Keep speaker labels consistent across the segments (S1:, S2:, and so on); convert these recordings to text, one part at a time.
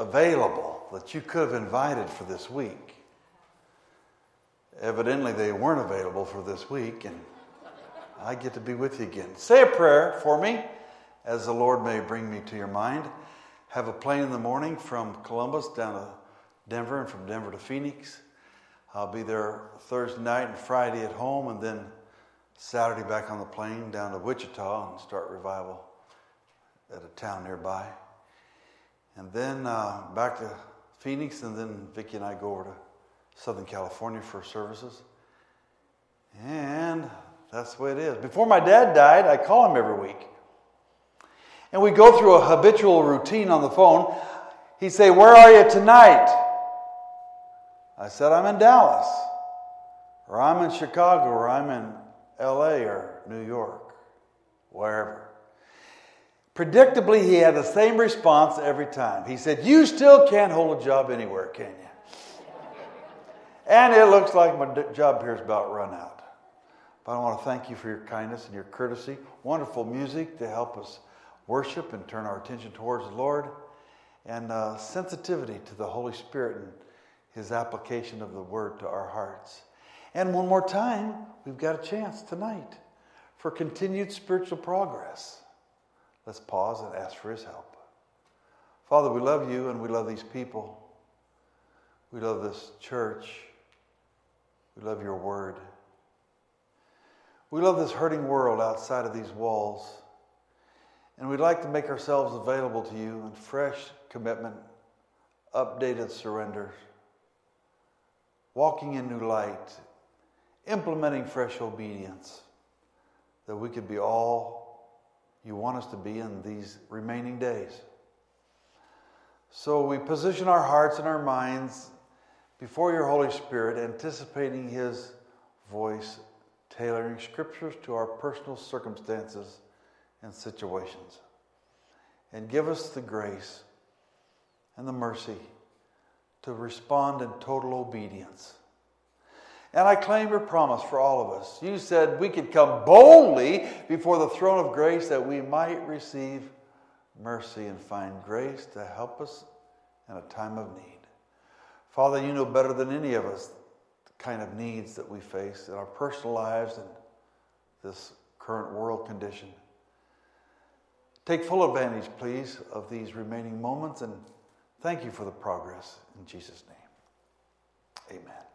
S1: available that you could have invited for this week. Evidently, they weren't available for this week, and I get to be with you again. Say a prayer for me as the Lord may bring me to your mind. Have a plane in the morning from Columbus down to Denver and from Denver to Phoenix. I'll be there Thursday night and Friday at home, and then Saturday back on the plane down to Wichita and start revival at a town nearby. And then uh, back to Phoenix, and then Vicki and I go over to Southern California for services. And that's the way it is. Before my dad died, I call him every week. And we go through a habitual routine on the phone. He'd say, Where are you tonight? I said, I'm in Dallas, or I'm in Chicago, or I'm in LA, or New York, wherever. Predictably, he had the same response every time. He said, You still can't hold a job anywhere, can you? and it looks like my job here is about run out. But I want to thank you for your kindness and your courtesy. Wonderful music to help us worship and turn our attention towards the Lord, and uh, sensitivity to the Holy Spirit and His application of the Word to our hearts. And one more time, we've got a chance tonight for continued spiritual progress. Let's pause and ask for His help. Father, we love you and we love these people. We love this church. We love your word. We love this hurting world outside of these walls. And we'd like to make ourselves available to you in fresh commitment, updated surrender, walking in new light, implementing fresh obedience, that we could be all you want us to be in these remaining days. So we position our hearts and our minds before your Holy Spirit, anticipating His voice tailoring scriptures to our personal circumstances and situations. And give us the grace and the mercy to respond in total obedience. And I claim your promise for all of us. You said we could come boldly before the throne of grace that we might receive mercy and find grace to help us in a time of need. Father, you know better than any of us the kind of needs that we face in our personal lives and this current world condition. Take full advantage, please, of these remaining moments and thank you for the progress in Jesus' name. Amen.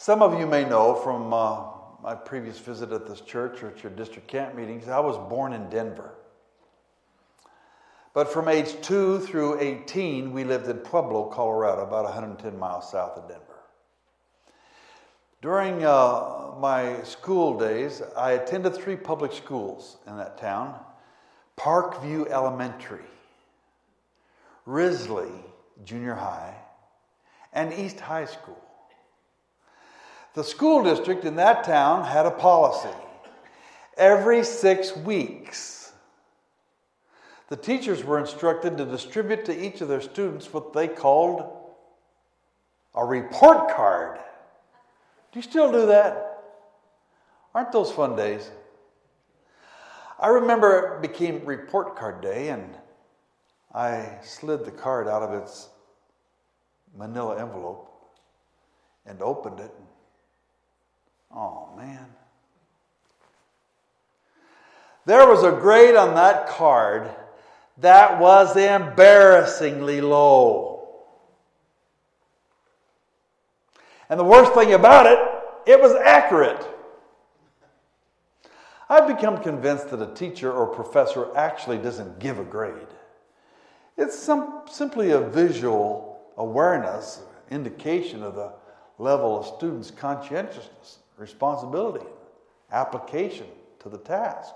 S1: Some of you may know from uh, my previous visit at this church or at your district camp meetings, I was born in Denver. But from age 2 through 18, we lived in Pueblo, Colorado, about 110 miles south of Denver. During uh, my school days, I attended three public schools in that town Parkview Elementary, Risley Junior High, and East High School. The school district in that town had a policy. Every six weeks, the teachers were instructed to distribute to each of their students what they called a report card. Do you still do that? Aren't those fun days? I remember it became report card day, and I slid the card out of its manila envelope and opened it. Oh, man. There was a grade on that card that was embarrassingly low. And the worst thing about it, it was accurate. I've become convinced that a teacher or professor actually doesn't give a grade. It's some, simply a visual awareness, indication of the level of students' conscientiousness, responsibility, application to the task.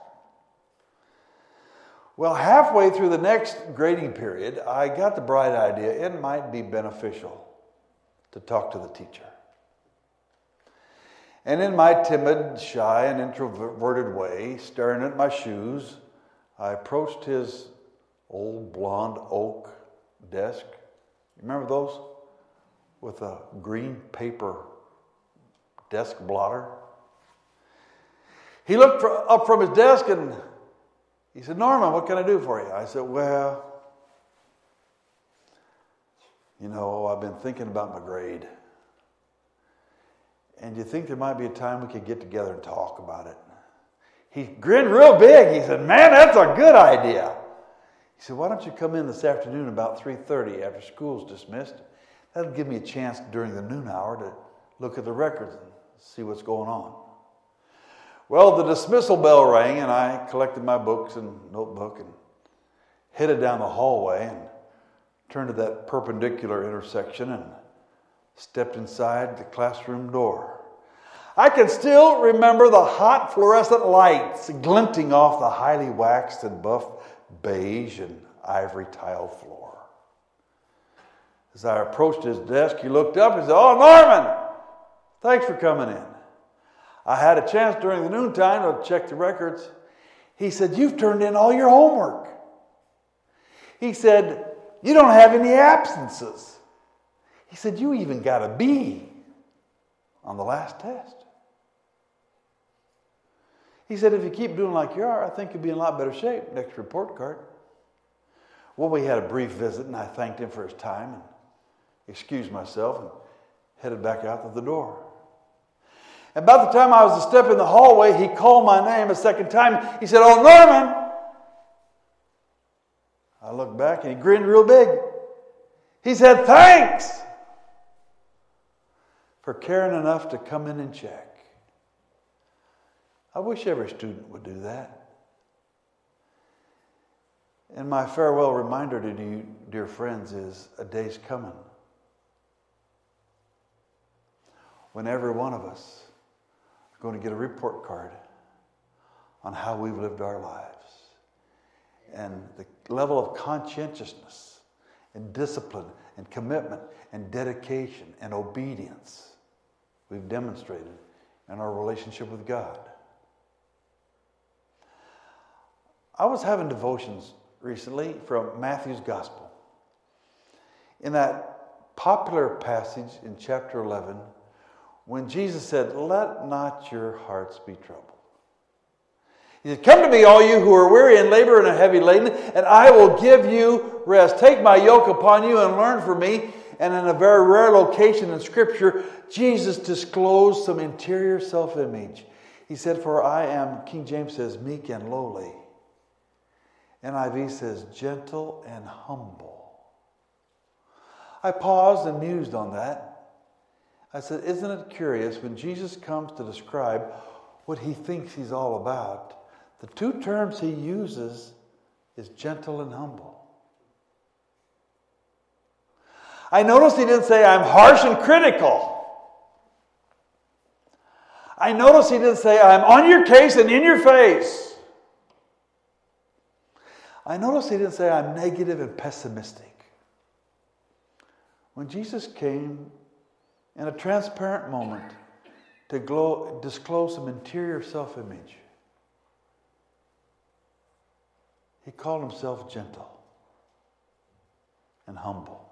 S1: Well, halfway through the next grading period, I got the bright idea it might be beneficial to talk to the teacher. And in my timid, shy, and introverted way, staring at my shoes, I approached his old blonde oak desk. Remember those? With a green paper desk blotter. He looked for, up from his desk and he said, Norman, what can I do for you? I said, Well, You know, I've been thinking about my grade. And you think there might be a time we could get together and talk about it? He grinned real big. He said, Man, that's a good idea. He said, Why don't you come in this afternoon about 3:30 after school's dismissed? That'll give me a chance during the noon hour to look at the records and see what's going on. Well, the dismissal bell rang, and I collected my books and notebook and headed down the hallway and turned to that perpendicular intersection and stepped inside the classroom door. I can still remember the hot fluorescent lights glinting off the highly waxed and buff beige and ivory tile floor. As I approached his desk, he looked up and said, Oh, Norman, thanks for coming in. I had a chance during the noontime to check the records. He said, You've turned in all your homework. He said, You don't have any absences. He said, You even got a B on the last test. He said, If you keep doing like you are, I think you'll be in a lot better shape. Next report card. Well, we had a brief visit, and I thanked him for his time and excused myself and headed back out to the door. And about the time I was to step in the hallway, he called my name a second time. He said, Oh, Norman. I looked back and he grinned real big. He said, Thanks for caring enough to come in and check. I wish every student would do that. And my farewell reminder to you, dear friends, is a day's coming when every one of us going to get a report card on how we've lived our lives and the level of conscientiousness and discipline and commitment and dedication and obedience we've demonstrated in our relationship with God. I was having devotions recently from Matthew's Gospel. In that popular passage in chapter 11, when Jesus said, Let not your hearts be troubled. He said, Come to me, all you who are weary and labor and are heavy laden, and I will give you rest. Take my yoke upon you and learn from me. And in a very rare location in Scripture, Jesus disclosed some interior self image. He said, For I am, King James says, meek and lowly. NIV says, gentle and humble. I paused and mused on that. I said, Isn't it curious when Jesus comes to describe what he thinks he's all about? The two terms he uses is gentle and humble. I noticed he didn't say, I'm harsh and critical. I noticed he didn't say, I'm on your case and in your face. I noticed he didn't say, I'm negative and pessimistic. When Jesus came in a transparent moment to glow, disclose some interior self image, he called himself gentle and humble.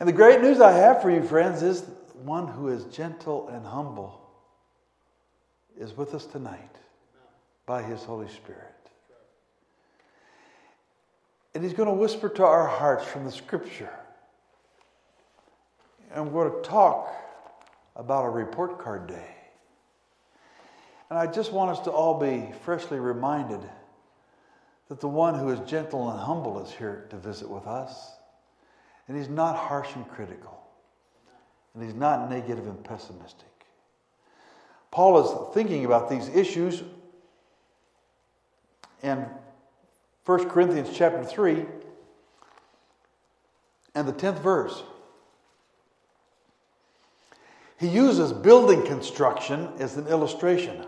S1: And the great news I have for you, friends, is one who is gentle and humble is with us tonight by his Holy Spirit. And he's going to whisper to our hearts from the scripture. And we're going to talk about a report card day. And I just want us to all be freshly reminded that the one who is gentle and humble is here to visit with us. And he's not harsh and critical. And he's not negative and pessimistic. Paul is thinking about these issues in 1 Corinthians chapter 3 and the 10th verse. He uses building construction as an illustration.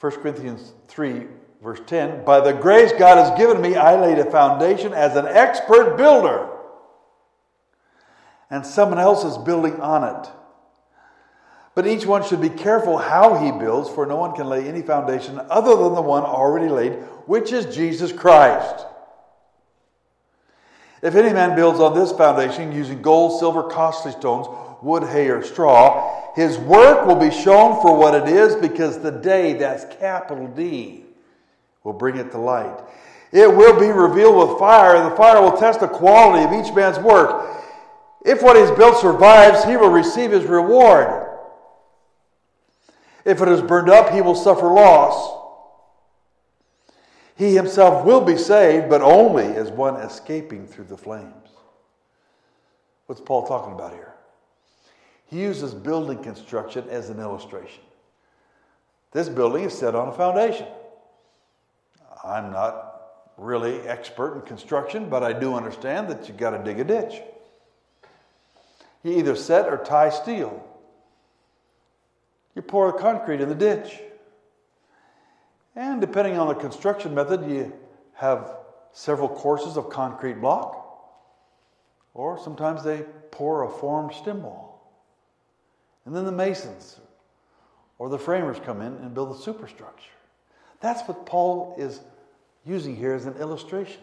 S1: 1 Corinthians 3, verse 10 By the grace God has given me, I laid a foundation as an expert builder, and someone else is building on it. But each one should be careful how he builds, for no one can lay any foundation other than the one already laid, which is Jesus Christ. If any man builds on this foundation using gold, silver, costly stones, wood, hay, or straw, his work will be shown for what it is because the day, that's capital D, will bring it to light. It will be revealed with fire, and the fire will test the quality of each man's work. If what he's built survives, he will receive his reward. If it is burned up, he will suffer loss. He himself will be saved, but only as one escaping through the flames. What's Paul talking about here? He uses building construction as an illustration. This building is set on a foundation. I'm not really expert in construction, but I do understand that you've got to dig a ditch. You either set or tie steel. You pour the concrete in the ditch. And depending on the construction method, you have several courses of concrete block, or sometimes they pour a formed stem wall. And then the masons or the framers come in and build the superstructure. That's what Paul is using here as an illustration.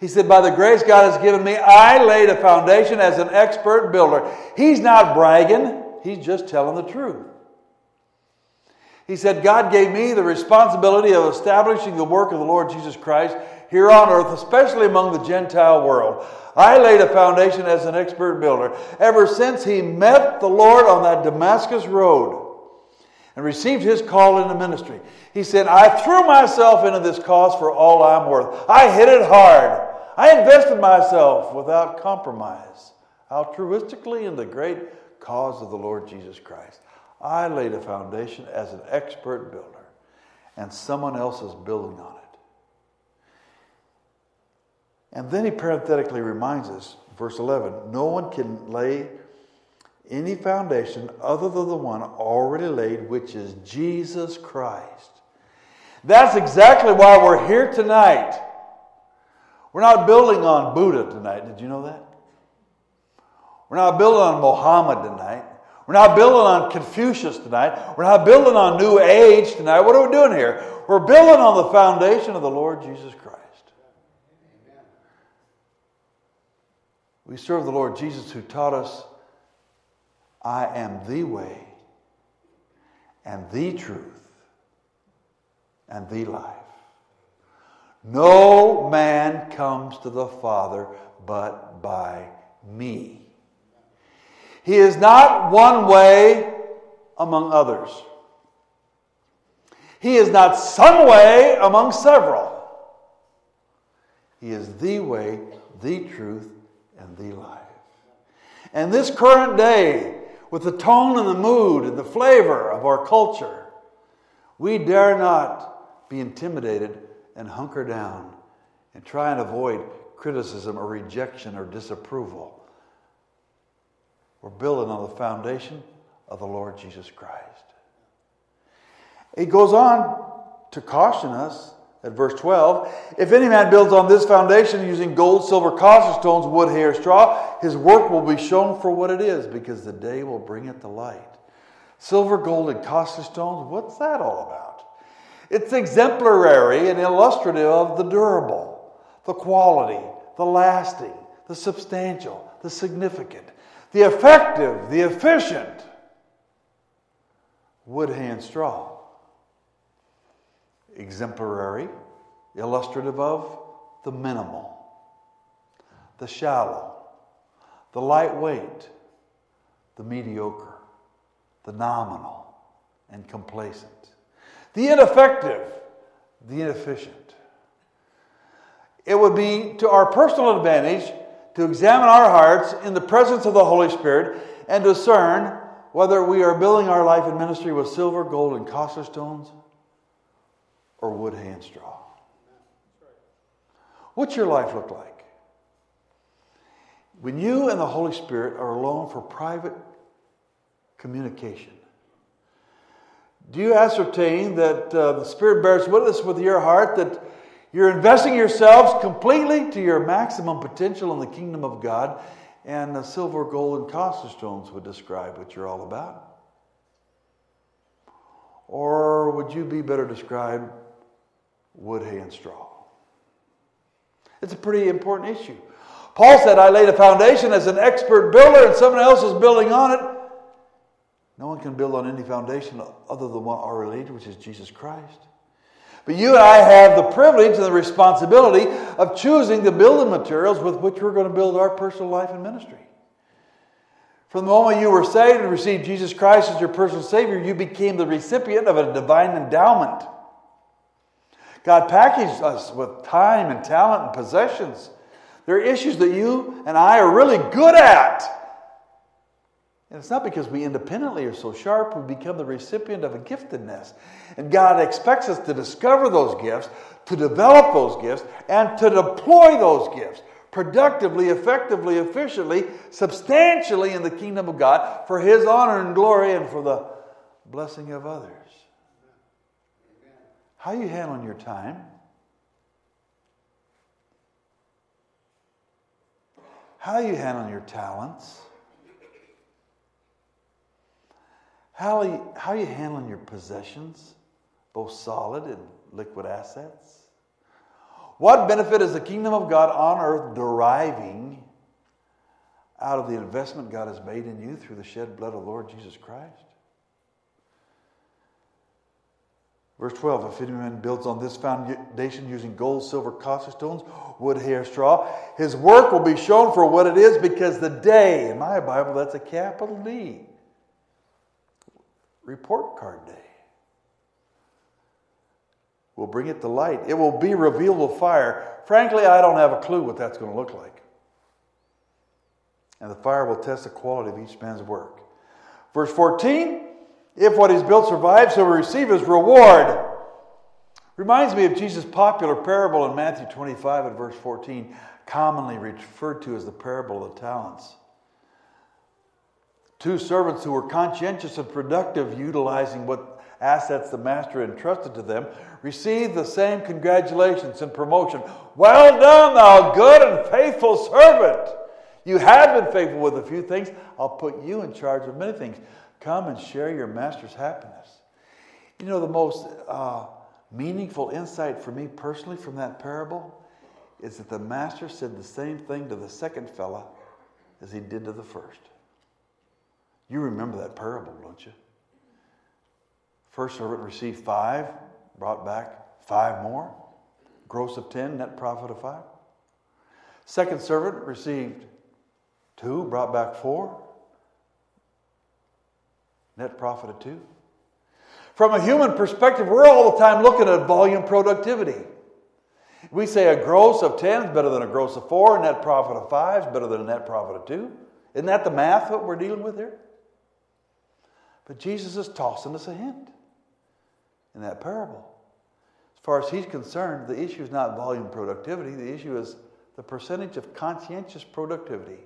S1: He said, By the grace God has given me, I laid a foundation as an expert builder. He's not bragging, he's just telling the truth. He said, God gave me the responsibility of establishing the work of the Lord Jesus Christ here on earth, especially among the Gentile world. I laid a foundation as an expert builder ever since he met the Lord on that Damascus road and received his call into ministry. He said, I threw myself into this cause for all I'm worth. I hit it hard. I invested myself without compromise, altruistically in the great cause of the Lord Jesus Christ. I laid a foundation as an expert builder, and someone else is building on it. And then he parenthetically reminds us, verse 11 no one can lay any foundation other than the one already laid, which is Jesus Christ. That's exactly why we're here tonight. We're not building on Buddha tonight. Did you know that? We're not building on Mohammed tonight. We're not building on Confucius tonight. We're not building on New Age tonight. What are we doing here? We're building on the foundation of the Lord Jesus Christ. We serve the Lord Jesus who taught us, I am the way and the truth and the life. No man comes to the Father but by me. He is not one way among others. He is not some way among several. He is the way, the truth, and the life. And this current day, with the tone and the mood and the flavor of our culture, we dare not be intimidated and hunker down and try and avoid criticism or rejection or disapproval. We're building on the foundation of the Lord Jesus Christ. It goes on to caution us at verse 12 If any man builds on this foundation using gold, silver, costly stones, wood, hair, straw, his work will be shown for what it is, because the day will bring it to light. Silver, gold, and costly stones, what's that all about? It's exemplary and illustrative of the durable, the quality, the lasting, the substantial, the significant the effective, the efficient wood hand straw. Exemplary, illustrative of the minimal, the shallow, the lightweight, the mediocre, the nominal and complacent, the ineffective, the inefficient. It would be to our personal advantage to examine our hearts in the presence of the Holy Spirit and discern whether we are building our life and ministry with silver, gold, and costly stones or wood, hay, and straw. What's your life look like? When you and the Holy Spirit are alone for private communication, do you ascertain that uh, the Spirit bears witness with your heart that you're investing yourselves completely to your maximum potential in the kingdom of God, and the silver, gold, and costly stones would describe what you're all about. Or would you be better described wood, hay, and straw? It's a pretty important issue. Paul said, I laid a foundation as an expert builder, and someone else is building on it. No one can build on any foundation other than one already laid, which is Jesus Christ. But you and I have the privilege and the responsibility of choosing the building materials with which we're going to build our personal life and ministry. From the moment you were saved and received Jesus Christ as your personal Savior, you became the recipient of a divine endowment. God packaged us with time and talent and possessions. There are issues that you and I are really good at. And it's not because we independently are so sharp, we become the recipient of a giftedness. And God expects us to discover those gifts, to develop those gifts, and to deploy those gifts productively, effectively, efficiently, substantially in the kingdom of God for His honor and glory and for the blessing of others. How you handling your time? How you handling your talents? How are you, how are you handling your possessions, both solid and liquid assets? What benefit is the kingdom of God on earth deriving out of the investment God has made in you through the shed blood of Lord Jesus Christ? Verse 12 If anyone builds on this foundation using gold, silver, costly stones, wood, hair, straw, his work will be shown for what it is because the day, in my Bible, that's a capital D, report card day We'll bring it to light. It will be revealed with fire. Frankly, I don't have a clue what that's going to look like. And the fire will test the quality of each man's work. Verse 14 If what he's built survives, he'll receive his reward. Reminds me of Jesus' popular parable in Matthew 25 and verse 14, commonly referred to as the parable of the talents. Two servants who were conscientious and productive, utilizing what assets the master entrusted to them, received the same congratulations and promotion. Well done, thou good and faithful servant. You have been faithful with a few things. I'll put you in charge of many things. Come and share your master's happiness. You know, the most uh, meaningful insight for me personally from that parable is that the master said the same thing to the second fella as he did to the first. You remember that parable, don't you? First servant received five, brought back five more. Gross of ten, net profit of five. Second servant received two, brought back four. Net profit of two. From a human perspective, we're all the time looking at volume productivity. We say a gross of 10 is better than a gross of 4, a net profit of 5 is better than a net profit of 2. Isn't that the math that we're dealing with here? But Jesus is tossing us a hint in that parable. As far as he's concerned, the issue is not volume productivity, the issue is the percentage of conscientious productivity,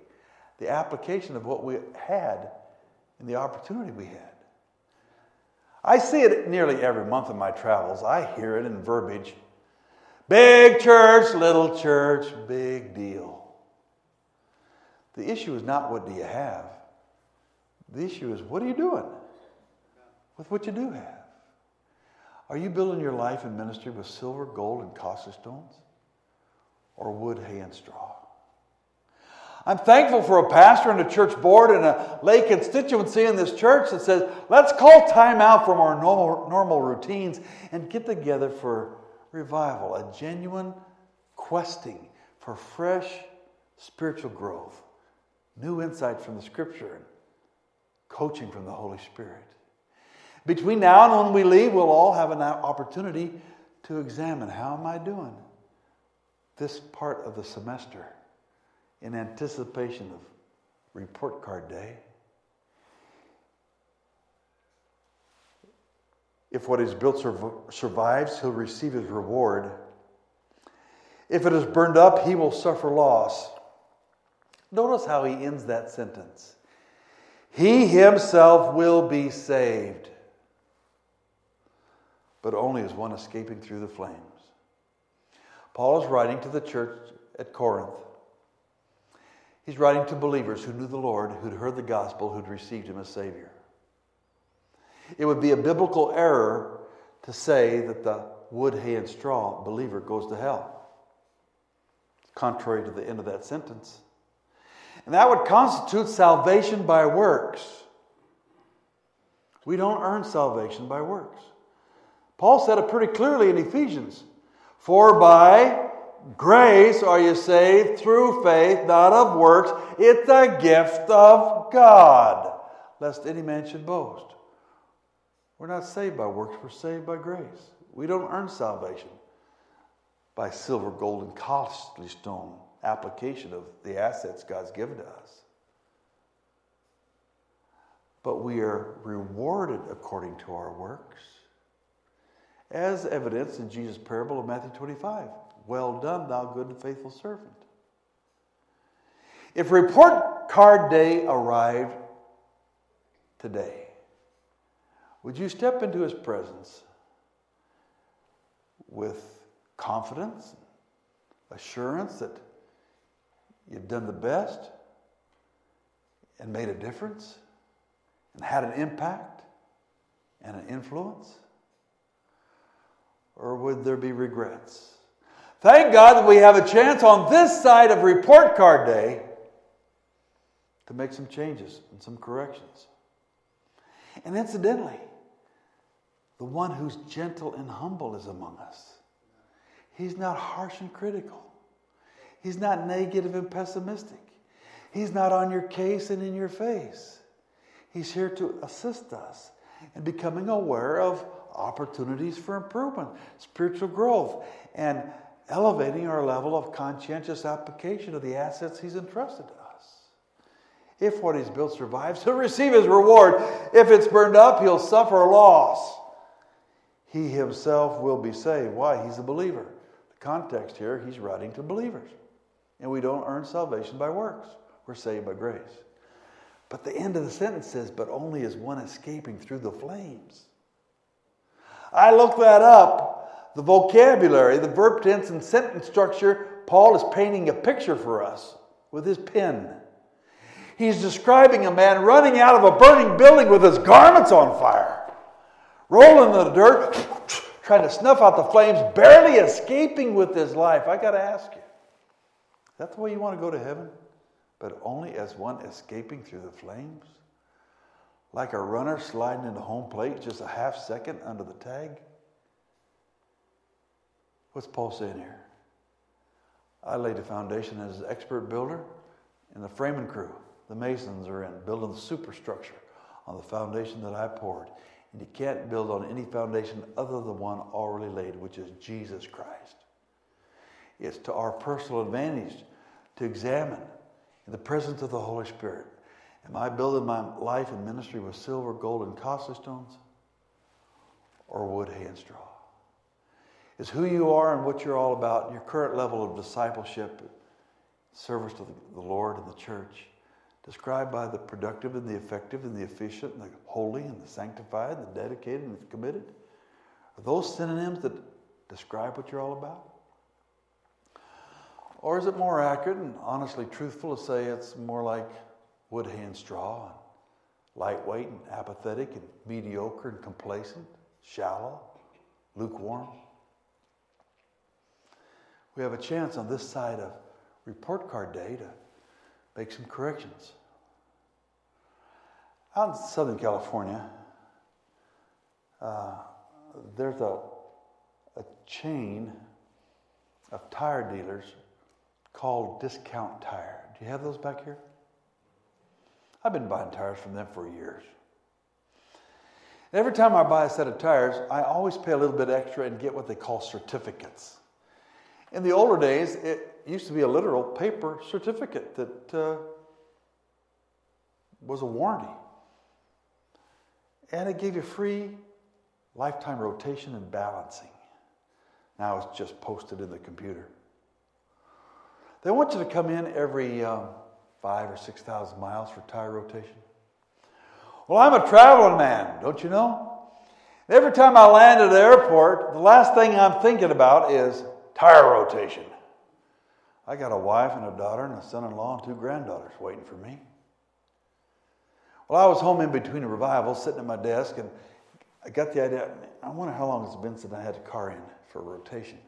S1: the application of what we had and the opportunity we had. I see it nearly every month in my travels. I hear it in verbiage big church, little church, big deal. The issue is not what do you have, the issue is what are you doing with what you do have? Are you building your life and ministry with silver, gold, and costly stones? Or wood, hay, and straw? I'm thankful for a pastor and a church board and a lay constituency in this church that says, let's call time out from our normal, normal routines and get together for revival, a genuine questing for fresh spiritual growth, new insight from the scripture, and coaching from the Holy Spirit. Between now and when we leave, we'll all have an opportunity to examine how am I doing this part of the semester in anticipation of report card day. If what is built survives, he'll receive his reward. If it is burned up, he will suffer loss. Notice how he ends that sentence. He himself will be saved but only as one escaping through the flames. Paul is writing to the church at Corinth. He's writing to believers who knew the Lord, who'd heard the gospel, who'd received him as Savior. It would be a biblical error to say that the wood, hay, and straw believer goes to hell, contrary to the end of that sentence. And that would constitute salvation by works. We don't earn salvation by works. Paul said it pretty clearly in Ephesians. For by grace are you saved through faith, not of works. It's a gift of God, lest any man should boast. We're not saved by works, we're saved by grace. We don't earn salvation by silver, gold, and costly stone application of the assets God's given to us. But we are rewarded according to our works, as evidenced in Jesus' parable of Matthew 25. Well done, thou good and faithful servant. If report card day arrived today, would you step into his presence with confidence, assurance that you've done the best and made a difference and had an impact and an influence? Or would there be regrets? Thank God that we have a chance on this side of report card day to make some changes and some corrections. And incidentally, the one who's gentle and humble is among us. He's not harsh and critical. He's not negative and pessimistic. He's not on your case and in your face. He's here to assist us in becoming aware of opportunities for improvement, spiritual growth, and elevating our level of conscientious application of the assets He's entrusted to us. If what He's built survives, He'll receive His reward. If it's burned up, He'll suffer loss. He Himself will be saved. Why? He's a believer The context here, he's writing to believers. And we don't earn salvation by works, we're saved by grace. But the end of the sentence says, but only as one escaping through the flames. I looked that up. The vocabulary, the verb tense, and sentence structure, Paul is painting a picture for us with his pen. He's describing a man running out of a burning building with his garments on fire, rolling in the dirt, trying to snuff out the flames, barely escaping with his life. I got to ask you, is that the way you want to go to heaven? But only as one escaping through the flames? Like a runner sliding into home plate just a half second under the tag? What's Paul saying here? I laid the foundation as an expert builder, and the framing crew, the masons, are in building the superstructure on the foundation that I poured. And you can't build on any foundation other than one already laid, which is Jesus Christ. It's to our personal advantage to examine in the presence of the Holy Spirit Am I building my life and ministry with silver, gold, and costly stones? Or wood, hay, and straw? Is who you are and what you're all about, your current level of discipleship, service to the Lord and the church, described by the productive and the effective and the efficient and the holy and the sanctified and the dedicated and the committed? Are those synonyms that describe what you're all about? Or is it more accurate and honestly truthful to say it's more like wood, straw, and lightweight and apathetic and mediocre and complacent, shallow, lukewarm? We have a chance on this side of report card day to make some corrections. Out in Southern California, uh, there's a, a chain of tire dealers called Discount Tire. Do you have those back here? I've been buying tires from them for years. Every time I buy a set of tires, I always pay a little bit extra and get what they call certificates. In the older days, it used to be a literal paper certificate that uh, was a warranty. And it gave you free lifetime rotation and balancing. Now it's just posted in the computer. They want you to come in every um, five or 6,000 miles for tire rotation. Well, I'm a traveling man, don't you know? Every time I land at the airport, the last thing I'm thinking about is tire rotation. I got a wife and a daughter and a son in law and two granddaughters waiting for me. Well, I was home in between a revival, sitting at my desk, and I got the idea I wonder how long it's been since I had a car in for rotation.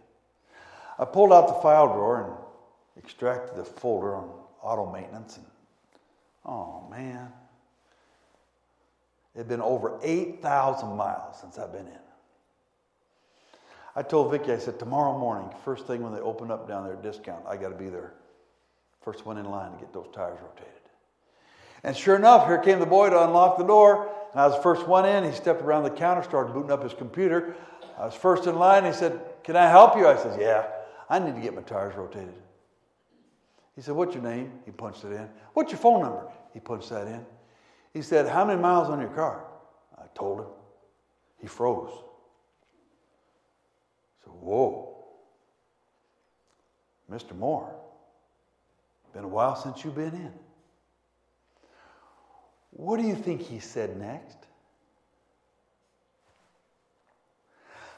S1: I pulled out the file drawer and extracted the folder on auto maintenance, and oh man, it had been over 8,000 miles since I've been in. I told Vicki, I said, tomorrow morning, first thing when they open up down there, at discount, I got to be there. First one in line to get those tires rotated. And sure enough, here came the boy to unlock the door. And I was the first one in. He stepped around the counter, started booting up his computer. I was first in line. He said, Can I help you? I said, Yeah, I need to get my tires rotated. He said, What's your name? He punched it in. What's your phone number? He punched that in. He said, How many miles on your car? I told him. He froze. So, whoa. Mr. Moore, been a while since you've been in. What do you think he said next?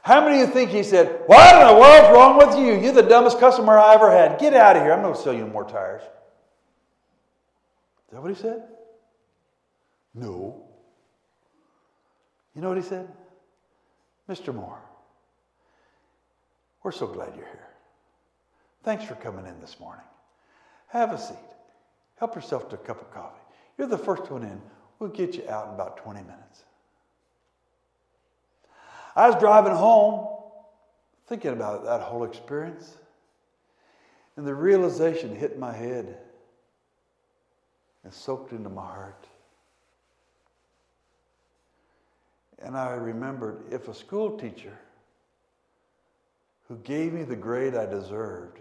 S1: How many of you think he said, What in the world's wrong with you? You're the dumbest customer I ever had. Get out of here. I'm going to sell you more tires. Is that what he said? No. You know what he said? Mr. Moore, we're so glad you're here. Thanks for coming in this morning. Have a seat. Help yourself to a cup of coffee. You're the first one in. We'll get you out in about 20 minutes. I was driving home thinking about that whole experience, and the realization hit my head and soaked into my heart. And I remembered if a school teacher who gave me the grade I deserved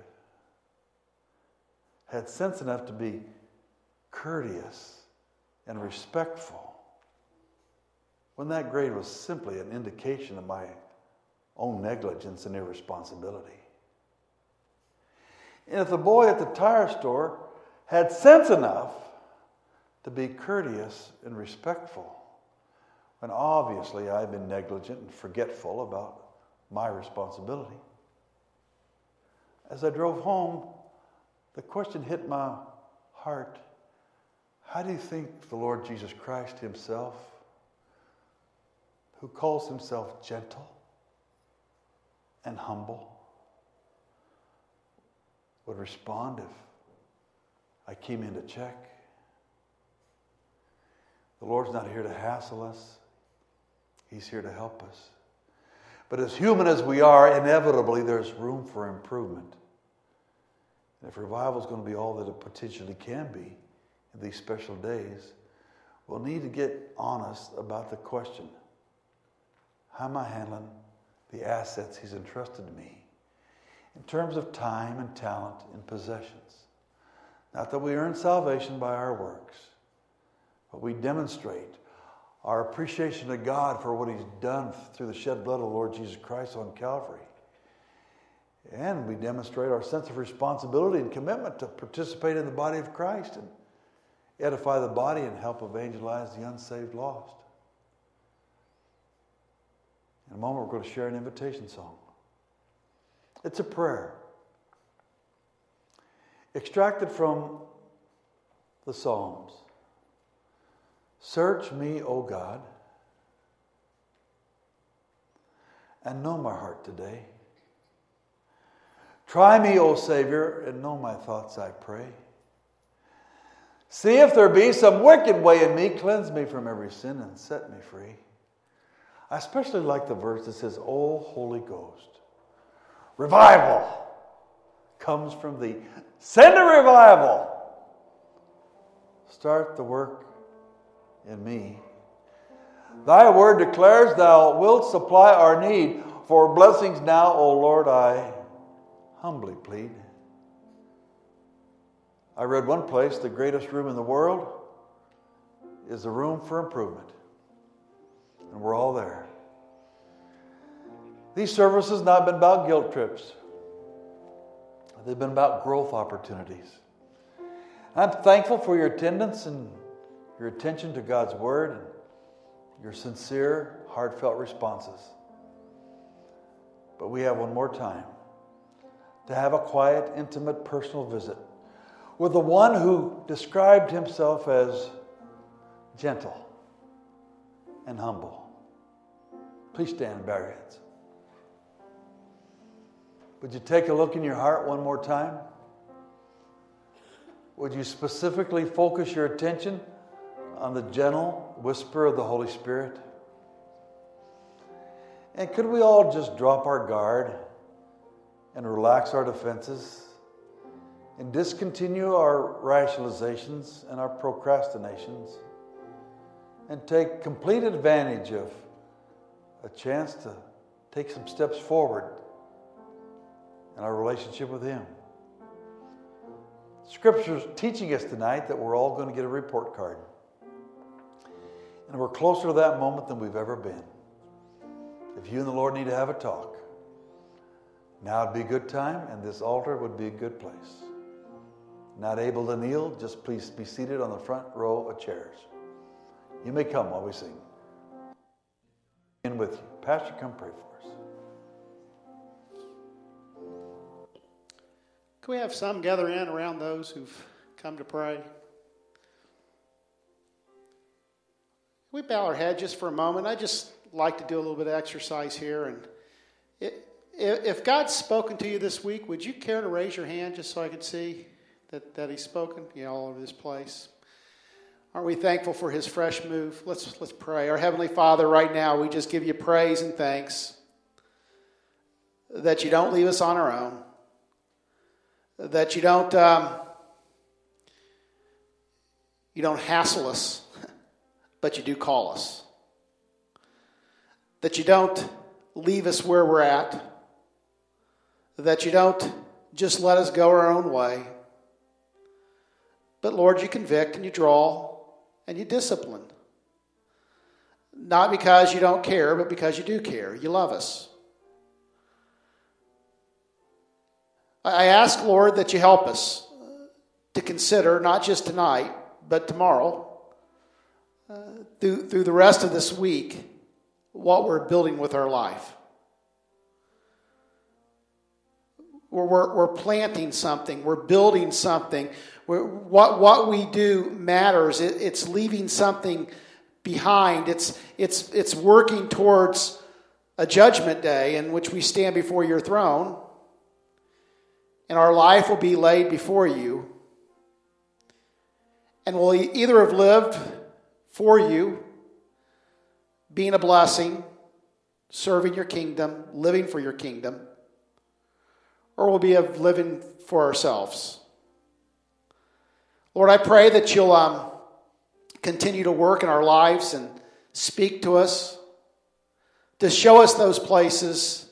S1: had sense enough to be courteous and respectful, when that grade was simply an indication of my own negligence and irresponsibility. And if the boy at the tire store had sense enough to be courteous and respectful, when obviously I've been negligent and forgetful about my responsibility. As I drove home, the question hit my heart How do you think the Lord Jesus Christ Himself, who calls Himself gentle and humble, would respond if I came in to check? The Lord's not here to hassle us. He's here to help us. But as human as we are, inevitably there's room for improvement. And if revival is going to be all that it potentially can be in these special days, we'll need to get honest about the question how am I handling the assets He's entrusted to me in terms of time and talent and possessions? Not that we earn salvation by our works, but we demonstrate our appreciation to God for what He's done through the shed blood of the Lord Jesus Christ on Calvary. And we demonstrate our sense of responsibility and commitment to participate in the body of Christ and edify the body and help evangelize the unsaved lost. In a moment, we're going to share an invitation song. It's a prayer extracted from the Psalms. Search me, O God, and know my heart today. Try me, O Savior, and know my thoughts, I pray. See if there be some wicked way in me, cleanse me from every sin and set me free. I especially like the verse that says, O Holy Ghost, revival comes from thee. Send a revival. Start the work in me. Thy word declares thou wilt supply our need. For blessings now, O Lord, I humbly plead. I read one place the greatest room in the world is the room for improvement. And we're all there. These services have not been about guilt trips. They've been about growth opportunities. I'm thankful for your attendance and your attention to God's Word, and your sincere, heartfelt responses. But we have one more time to have a quiet, intimate, personal visit with the one who described himself as gentle and humble. Please stand and bow your heads. Would you take a look in your heart one more time? Would you specifically focus your attention on the gentle whisper of the Holy Spirit? And could we all just drop our guard and relax our defenses and discontinue our rationalizations and our procrastinations and take complete advantage of a chance to take some steps forward in our relationship with Him? Scripture's teaching us tonight that we're all going to get a report card. And we're closer to that moment than we've ever been. If you and the Lord need to have a talk, now would be a good time, and this altar would be a good place. Not able to kneel, just please be seated on the front row of chairs. You may come while we sing. In with you. Pastor, come pray for us.
S2: Can we have some gather in around those who've come to pray? we bow our head just for a moment? I just like to do a little bit of exercise here. And if God's spoken to you this week, would you care to raise your hand just so I can see that, that He's spoken? Know, all over this place. Aren't we thankful for His fresh move? Let's, let's pray. Our Heavenly Father, right now, we just give you praise and thanks that you don't leave us on our own, that you don't, um, you don't hassle us but you do call us. That you don't leave us where we're at. That you don't just let us go our own way. But Lord, you convict and you draw and you discipline. Not because you don't care, but because you do care. You love us. I ask, Lord, that you help us to consider, not just tonight, but tomorrow, uh, through, through the rest of this week what we're building with our life. We're, we're planting something, we're building something. We're, what, what we do matters, it, it's leaving something behind, it's, it's, it's working towards a judgment day in which we stand before your throne, and our life will be laid before you. And we'll either have lived for you, being a blessing, serving your kingdom, living for your kingdom, or will be of living for ourselves. Lord, I pray that you'll um, continue to work in our lives and speak to us, to show us those places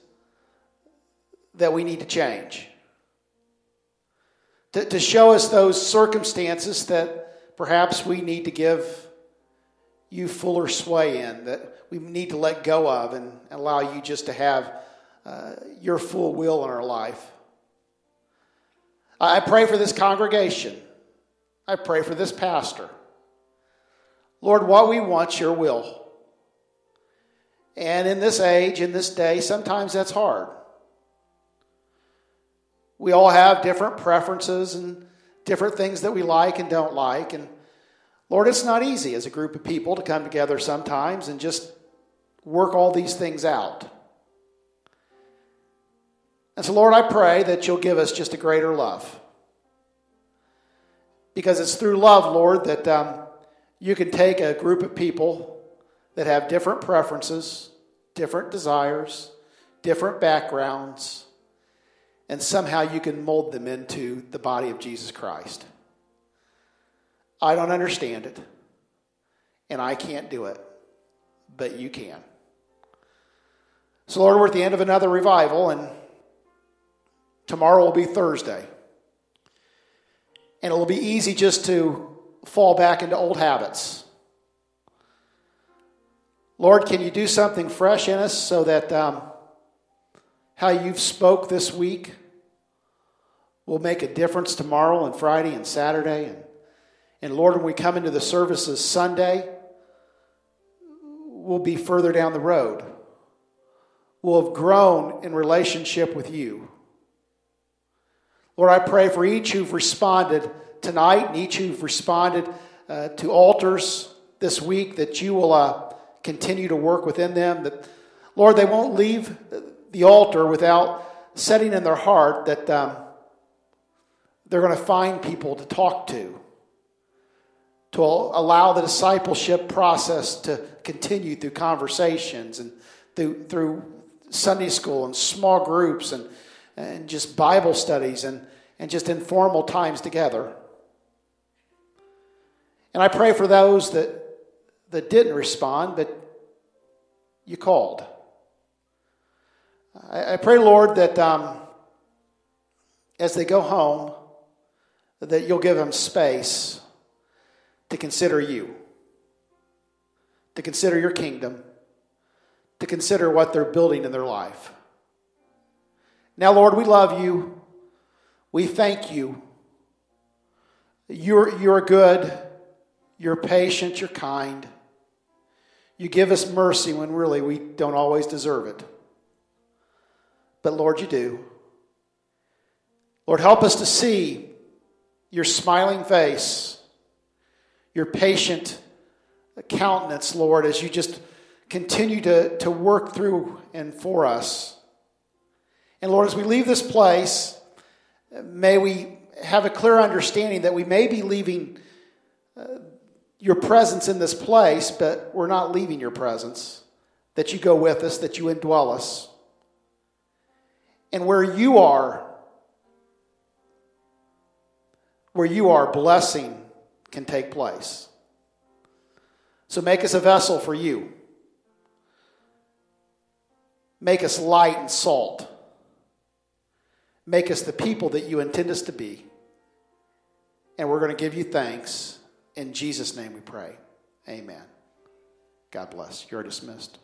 S2: that we need to change, to, to show us those circumstances that perhaps we need to give you fuller sway in, that we need to let go of and allow you just to have uh, your full will in our life. I pray for this congregation. I pray for this pastor. Lord, what we want, your will. And in this age, in this day, sometimes that's hard. We all have different preferences and different things that we like and don't like. And Lord, it's not easy as a group of people to come together sometimes and just work all these things out. And so, Lord, I pray that you'll give us just a greater love. Because it's through love, Lord, that um, you can take a group of people that have different preferences, different desires, different backgrounds, and somehow you can mold them into the body of Jesus Christ. I don't understand it, and I can't do it, but you can. So, Lord, we're at the end of another revival, and tomorrow will be Thursday. And it will be easy just to fall back into old habits. Lord, can you do something fresh in us so that um, how you've spoke this week will make a difference tomorrow and Friday and Saturday and and Lord, when we come into the services Sunday, we'll be further down the road. We'll have grown in relationship with you. Lord, I pray for each who've responded tonight and each who've responded uh, to altars this week that you will uh, continue to work within them. That, Lord, they won't leave the altar without setting in their heart that um, they're going to find people to talk to to allow the discipleship process to continue through conversations and through, through Sunday school and small groups and, and just Bible studies and, and just informal times together. And I pray for those that, that didn't respond, but you called. I, I pray, Lord, that um, as they go home, that you'll give them space to consider you, to consider your kingdom, to consider what they're building in their life. Now, Lord, we love you. We thank you. You're, you're good. You're patient. You're kind. You give us mercy when really we don't always deserve it. But Lord, you do. Lord, help us to see your smiling face, your patient countenance, Lord, as you just continue to, to work through and for us. And Lord, as we leave this place, may we have a clear understanding that we may be leaving uh, your presence in this place, but we're not leaving your presence. That you go with us, that you indwell us. And where you are, where you are, blessing can take place. So make us a vessel for you. Make us light and salt. Make us the people that you intend us to be. And we're going to give you thanks. In Jesus' name we pray. Amen. God bless. You're dismissed.